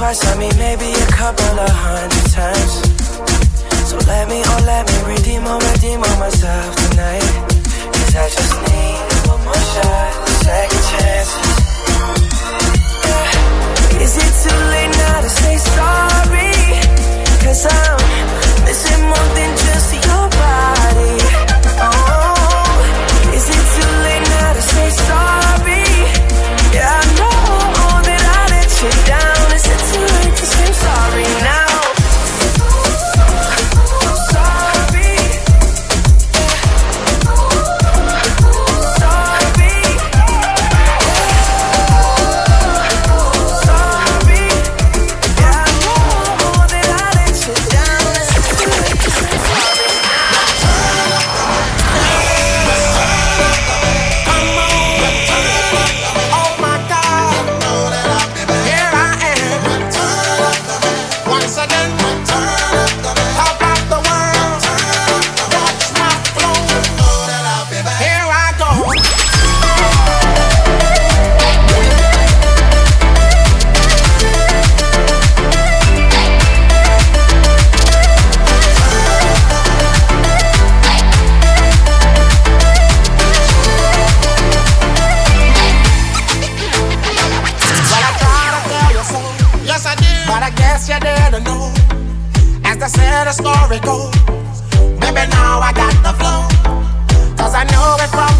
twice, I mean maybe a couple of hundred times. So let me, oh let me redeem or redeem on myself tonight. Cause I just need one more shot, second chance. Yeah. Is it too late now to say sorry? Cause I'm missing more than just your body. Story baby, now I got the flow. Cause I knew it from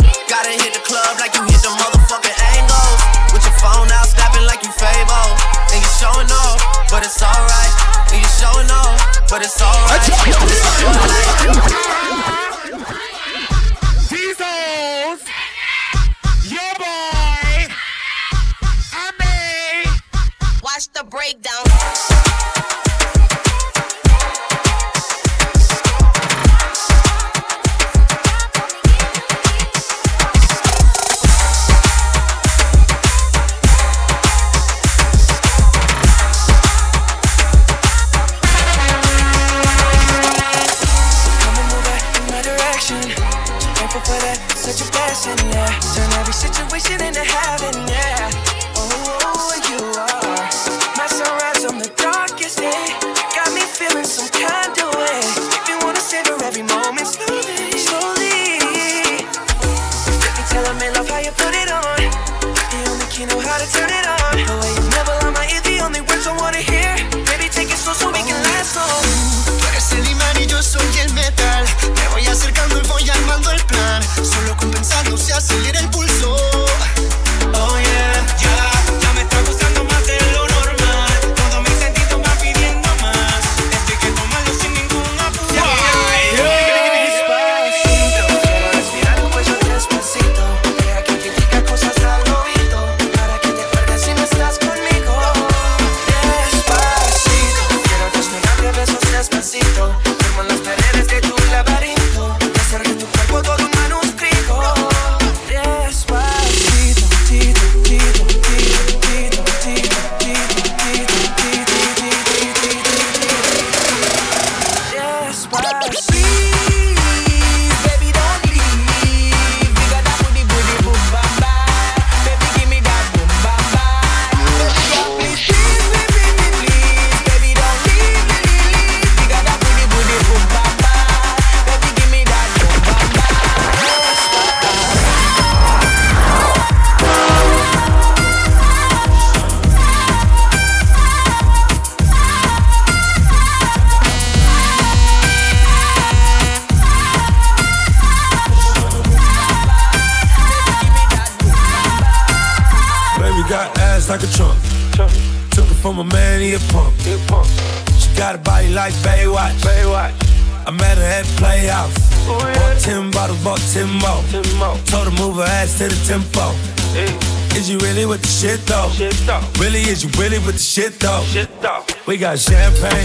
Gotta hit the club like you hit the motherfucking angles. With your phone out, snapping like you Fabo. And you showing off, but it's alright. And you showing off, but it's alright. It's a short life. Diesels. Your boy. I'm me. Watch the breakdown. Yeah. Turn every situation into heaven, yeah. hacia seguir el pulso. Got champagne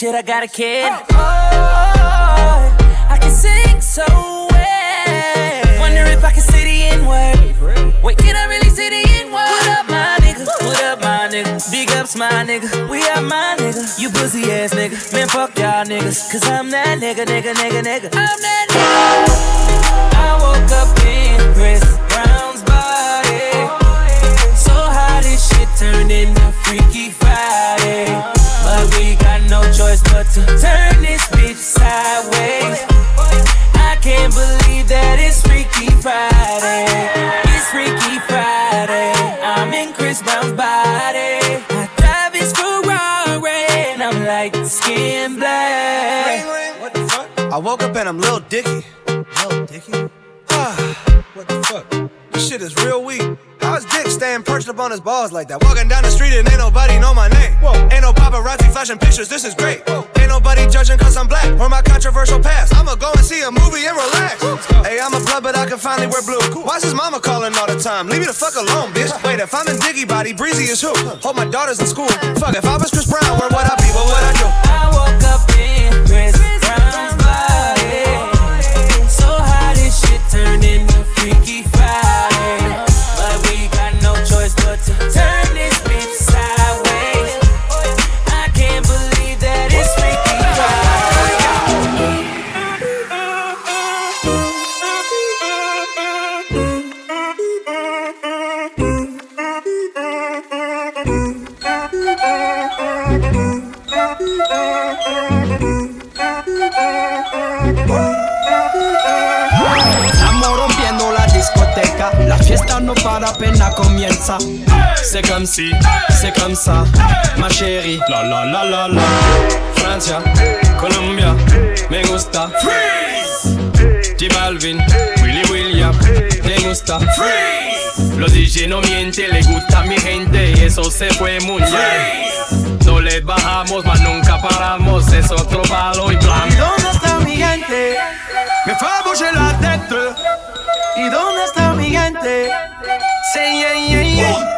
shit, I got a kid. Lil Dicky. Lil Dicky? Ah, what the fuck? This shit is real weak. How's Dick staying perched up on his balls like that? Walking down the street and ain't nobody know my name. Whoa. Ain't no paparazzi flashing pictures, this is great. Whoa. Ain't nobody judging cause I'm black or my controversial past. I'ma go and see a movie and relax. Hey, I'm a blood, but I can finally wear blue. Cool. Why's his mama calling all the time? Leave me the fuck alone, bitch. Wait, if I'm in Dicky Body, Breezy is who? Hope my daughter's in school. Fuck, if I was Chris Brown, where would I be? What would I do? I woke up in nous pas la peine si, Ma chérie, la la la la la. Francia, Colombia, me gusta. Freeze J Balvin, Willy William, me gusta. Freeze Los DJ no mienten, le gusta mi gente y eso se fue muy bien. No les bajamos, mas nunca paramos, es otro palo y plan. ¿Dónde está mi gente? Me fue a la tête. ¿Y dónde está yeah.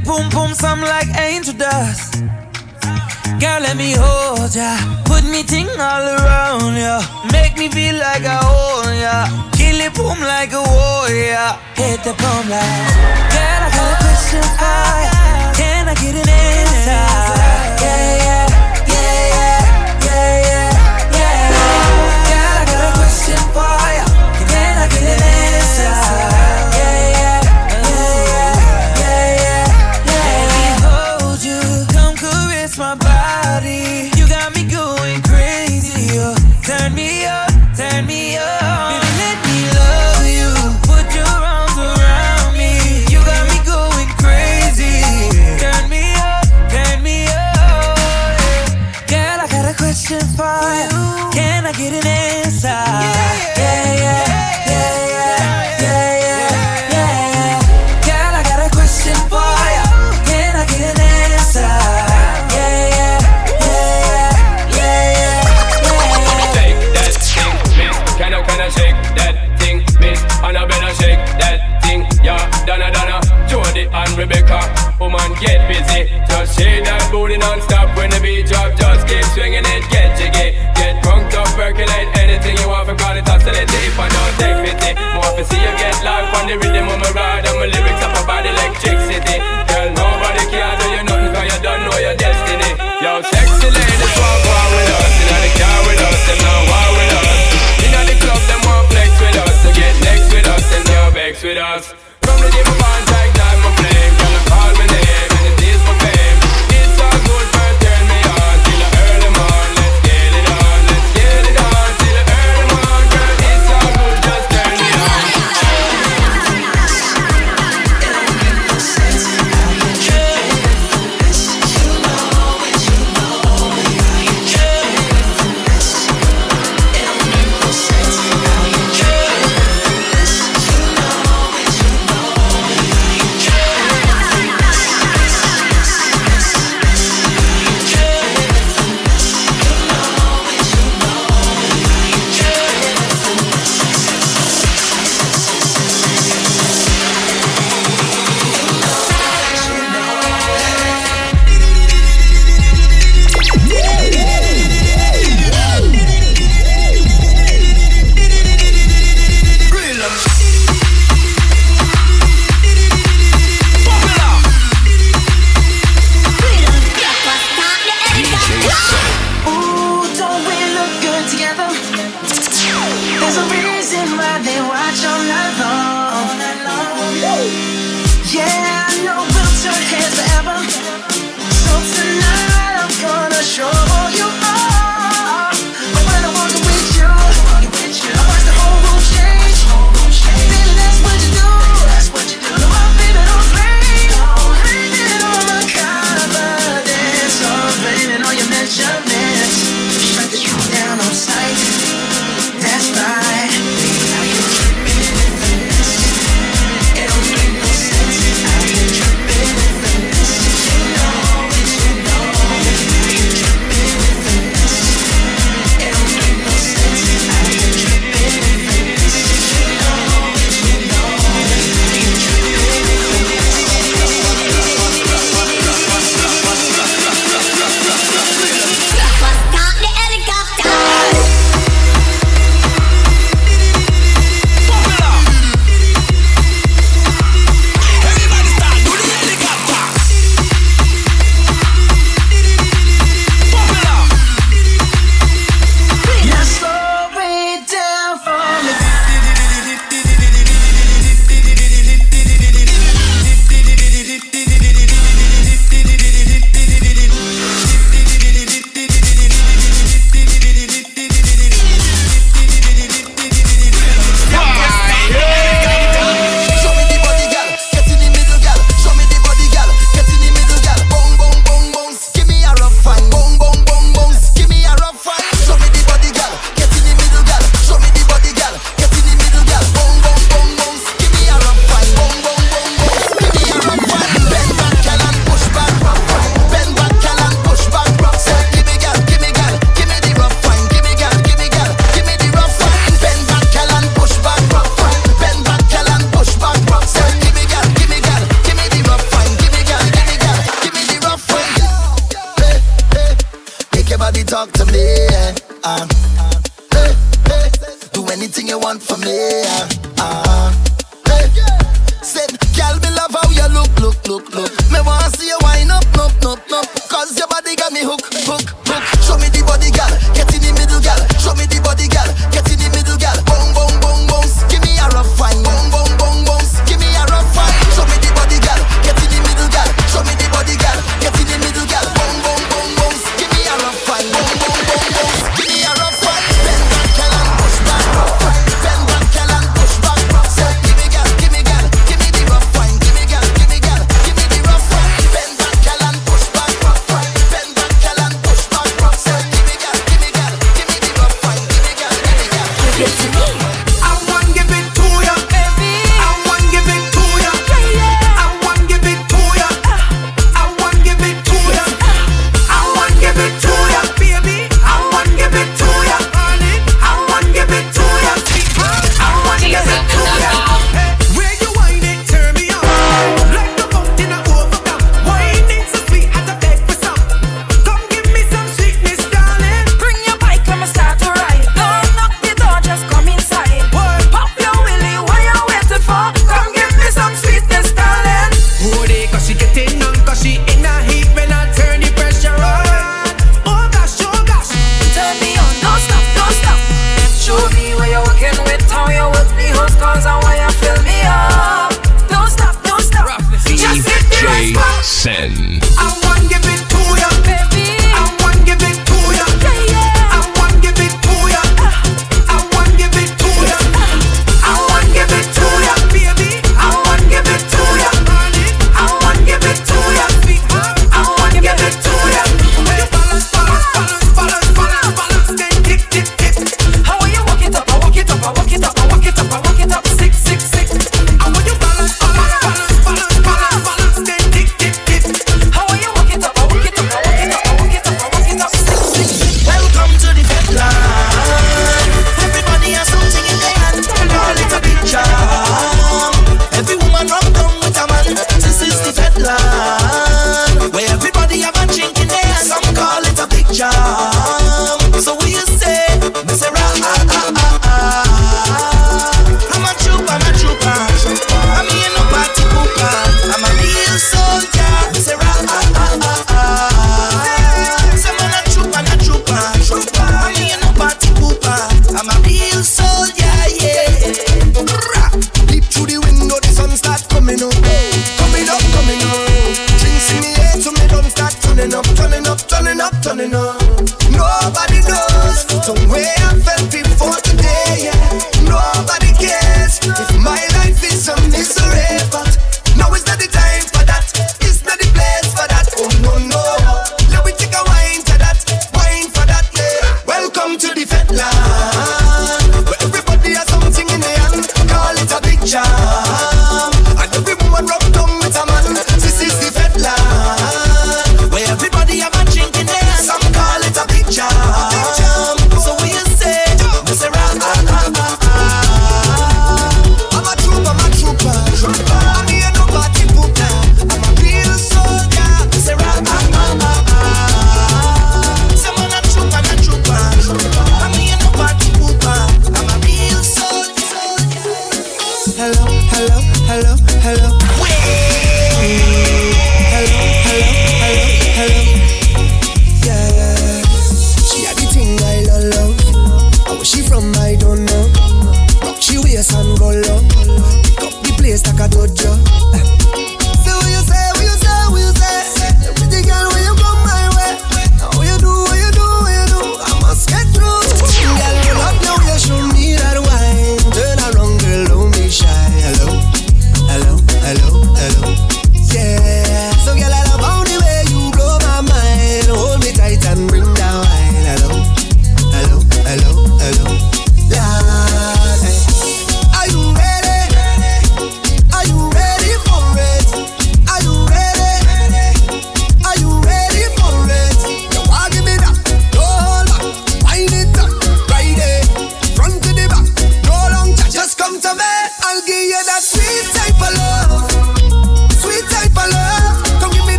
like boom boom, some like angel dust. Girl, let me hold ya. Put me ting all around ya. Make me feel like I own ya. Kill it boom like a warrior. Hit the boom like. Girl, I got a question for ya. Can I get an answer? Yeah, yeah, yeah, yeah, yeah, yeah, yeah. Girl, I got a question for ya. Can I get an answer?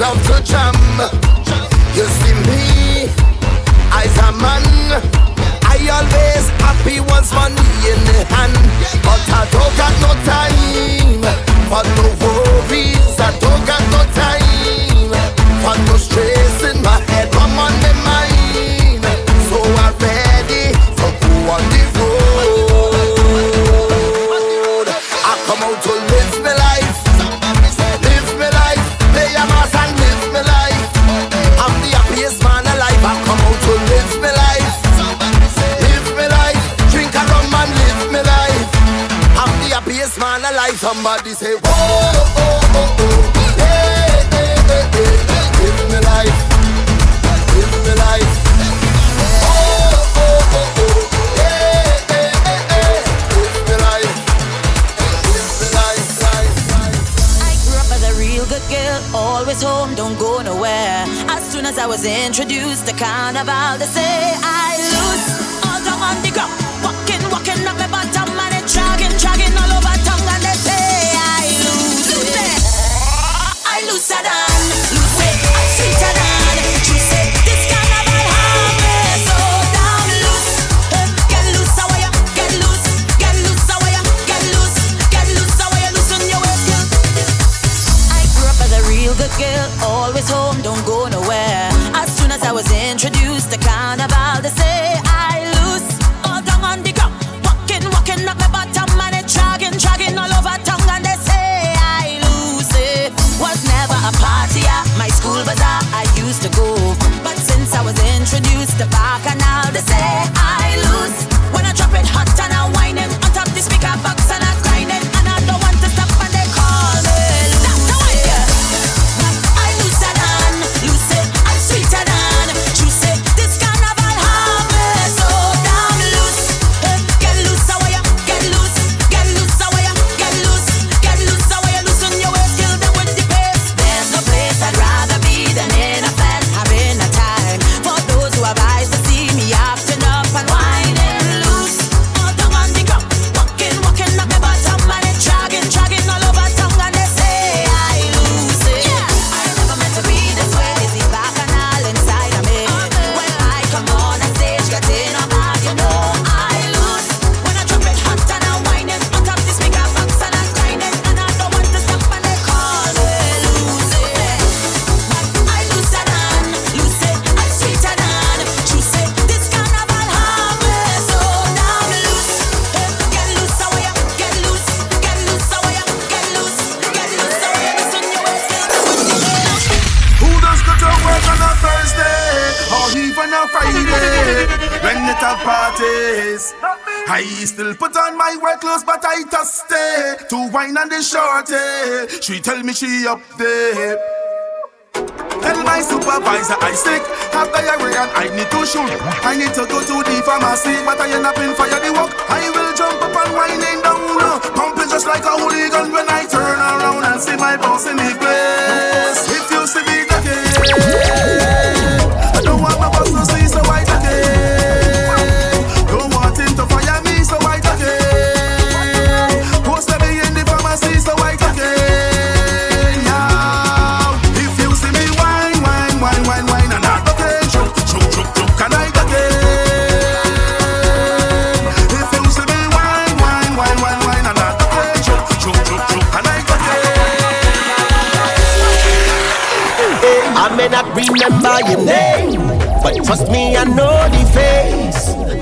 love to jam. You see me, I's a man. I always happy once money in the hand, but I don't got no time for no worry. Somebody say, whoa, oh, oh, oh, oh. Give me life, give me life. Oh, oh, oh, oh. Give me life, give me life. I grew up as a real good girl, always home, don't go nowhere. As soon as I was introduced to carnival, they say I introduce the the shorty. She tell me she up there.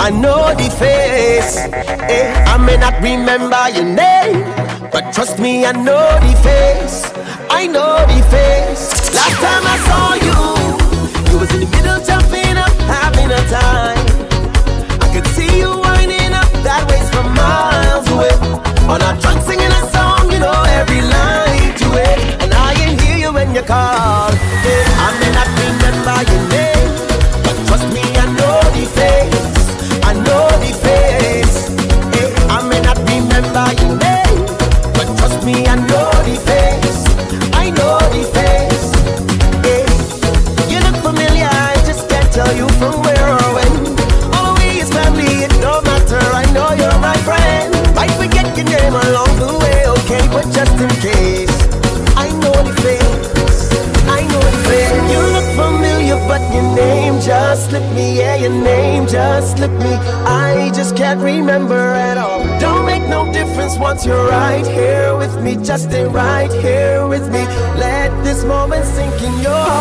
I know the face. Eh, I may not remember your name, but trust me, I know the face. I know the face. Last time I saw you, you was in the middle jumping up, having a time. I could see you winding up that ways from miles away. On our trunk singing a song, you know every line to it. And I can hear you when you call. me, yeah, your name just slipped me. I just can't remember at all. Don't make no difference once you're right here with me. Just stay right here with me. Let this moment sink in your heart.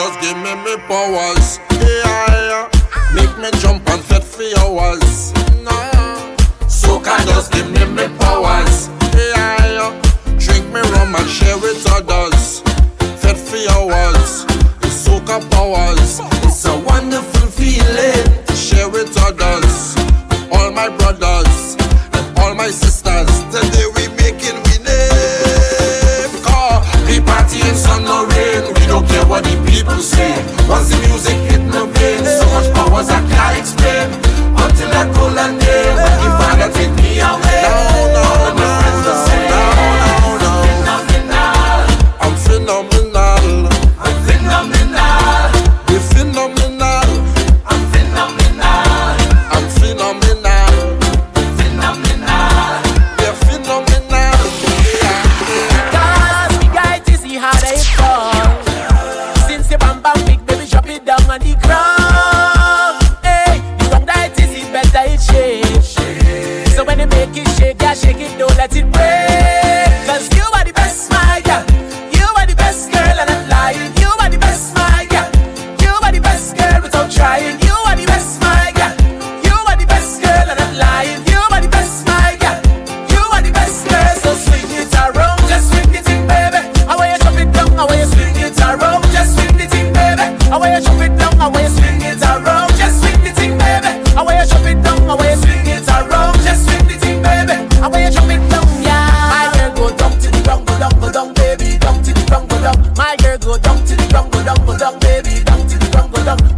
just give me me powers. Yeah, yeah. Make me jump and set for hours. Nah. Soca just give me me powers. Yeah, yeah. Drink me rum and share with others. Set for hours. It's soca powers. It's a wonderful feeling. Share with others. All my brothers and all my sisters. famosa casa. full